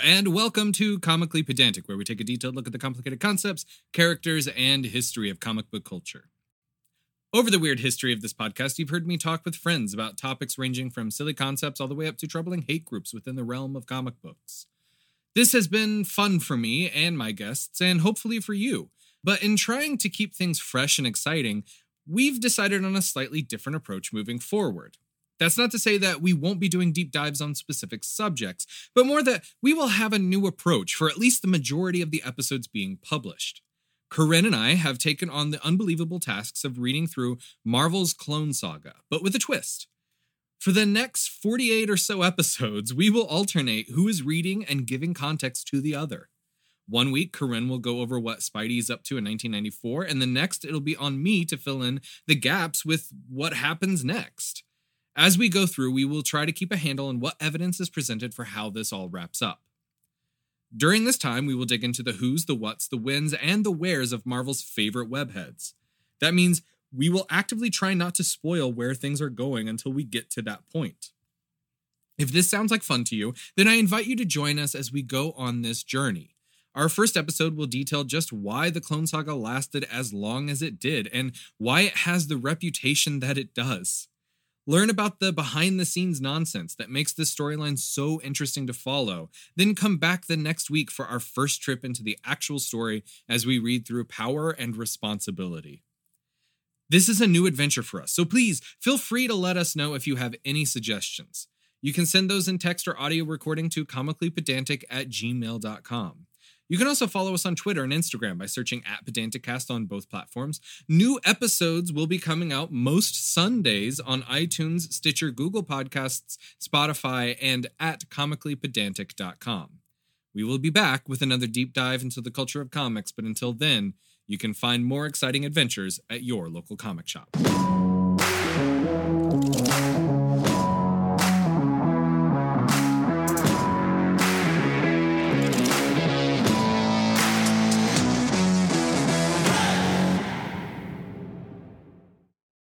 and welcome to Comically Pedantic, where we take a detailed look at the complicated concepts, characters, and history of comic book culture. Over the weird history of this podcast, you've heard me talk with friends about topics ranging from silly concepts all the way up to troubling hate groups within the realm of comic books. This has been fun for me and my guests, and hopefully for you. But in trying to keep things fresh and exciting, we've decided on a slightly different approach moving forward. That's not to say that we won't be doing deep dives on specific subjects, but more that we will have a new approach for at least the majority of the episodes being published. Corinne and I have taken on the unbelievable tasks of reading through Marvel's Clone Saga, but with a twist. For the next 48 or so episodes, we will alternate who is reading and giving context to the other. One week, Corinne will go over what Spidey's up to in 1994, and the next, it'll be on me to fill in the gaps with what happens next. As we go through, we will try to keep a handle on what evidence is presented for how this all wraps up. During this time, we will dig into the who's, the what's, the whens, and the wheres of Marvel's favorite webheads. That means we will actively try not to spoil where things are going until we get to that point. If this sounds like fun to you, then I invite you to join us as we go on this journey. Our first episode will detail just why the Clone Saga lasted as long as it did and why it has the reputation that it does. Learn about the behind the scenes nonsense that makes this storyline so interesting to follow. Then come back the next week for our first trip into the actual story as we read through Power and Responsibility. This is a new adventure for us, so please feel free to let us know if you have any suggestions. You can send those in text or audio recording to comicallypedantic at gmail.com. You can also follow us on Twitter and Instagram by searching at Pedanticast on both platforms. New episodes will be coming out most Sundays on iTunes, Stitcher, Google Podcasts, Spotify, and at comicallypedantic.com. We will be back with another deep dive into the culture of comics, but until then, you can find more exciting adventures at your local comic shop.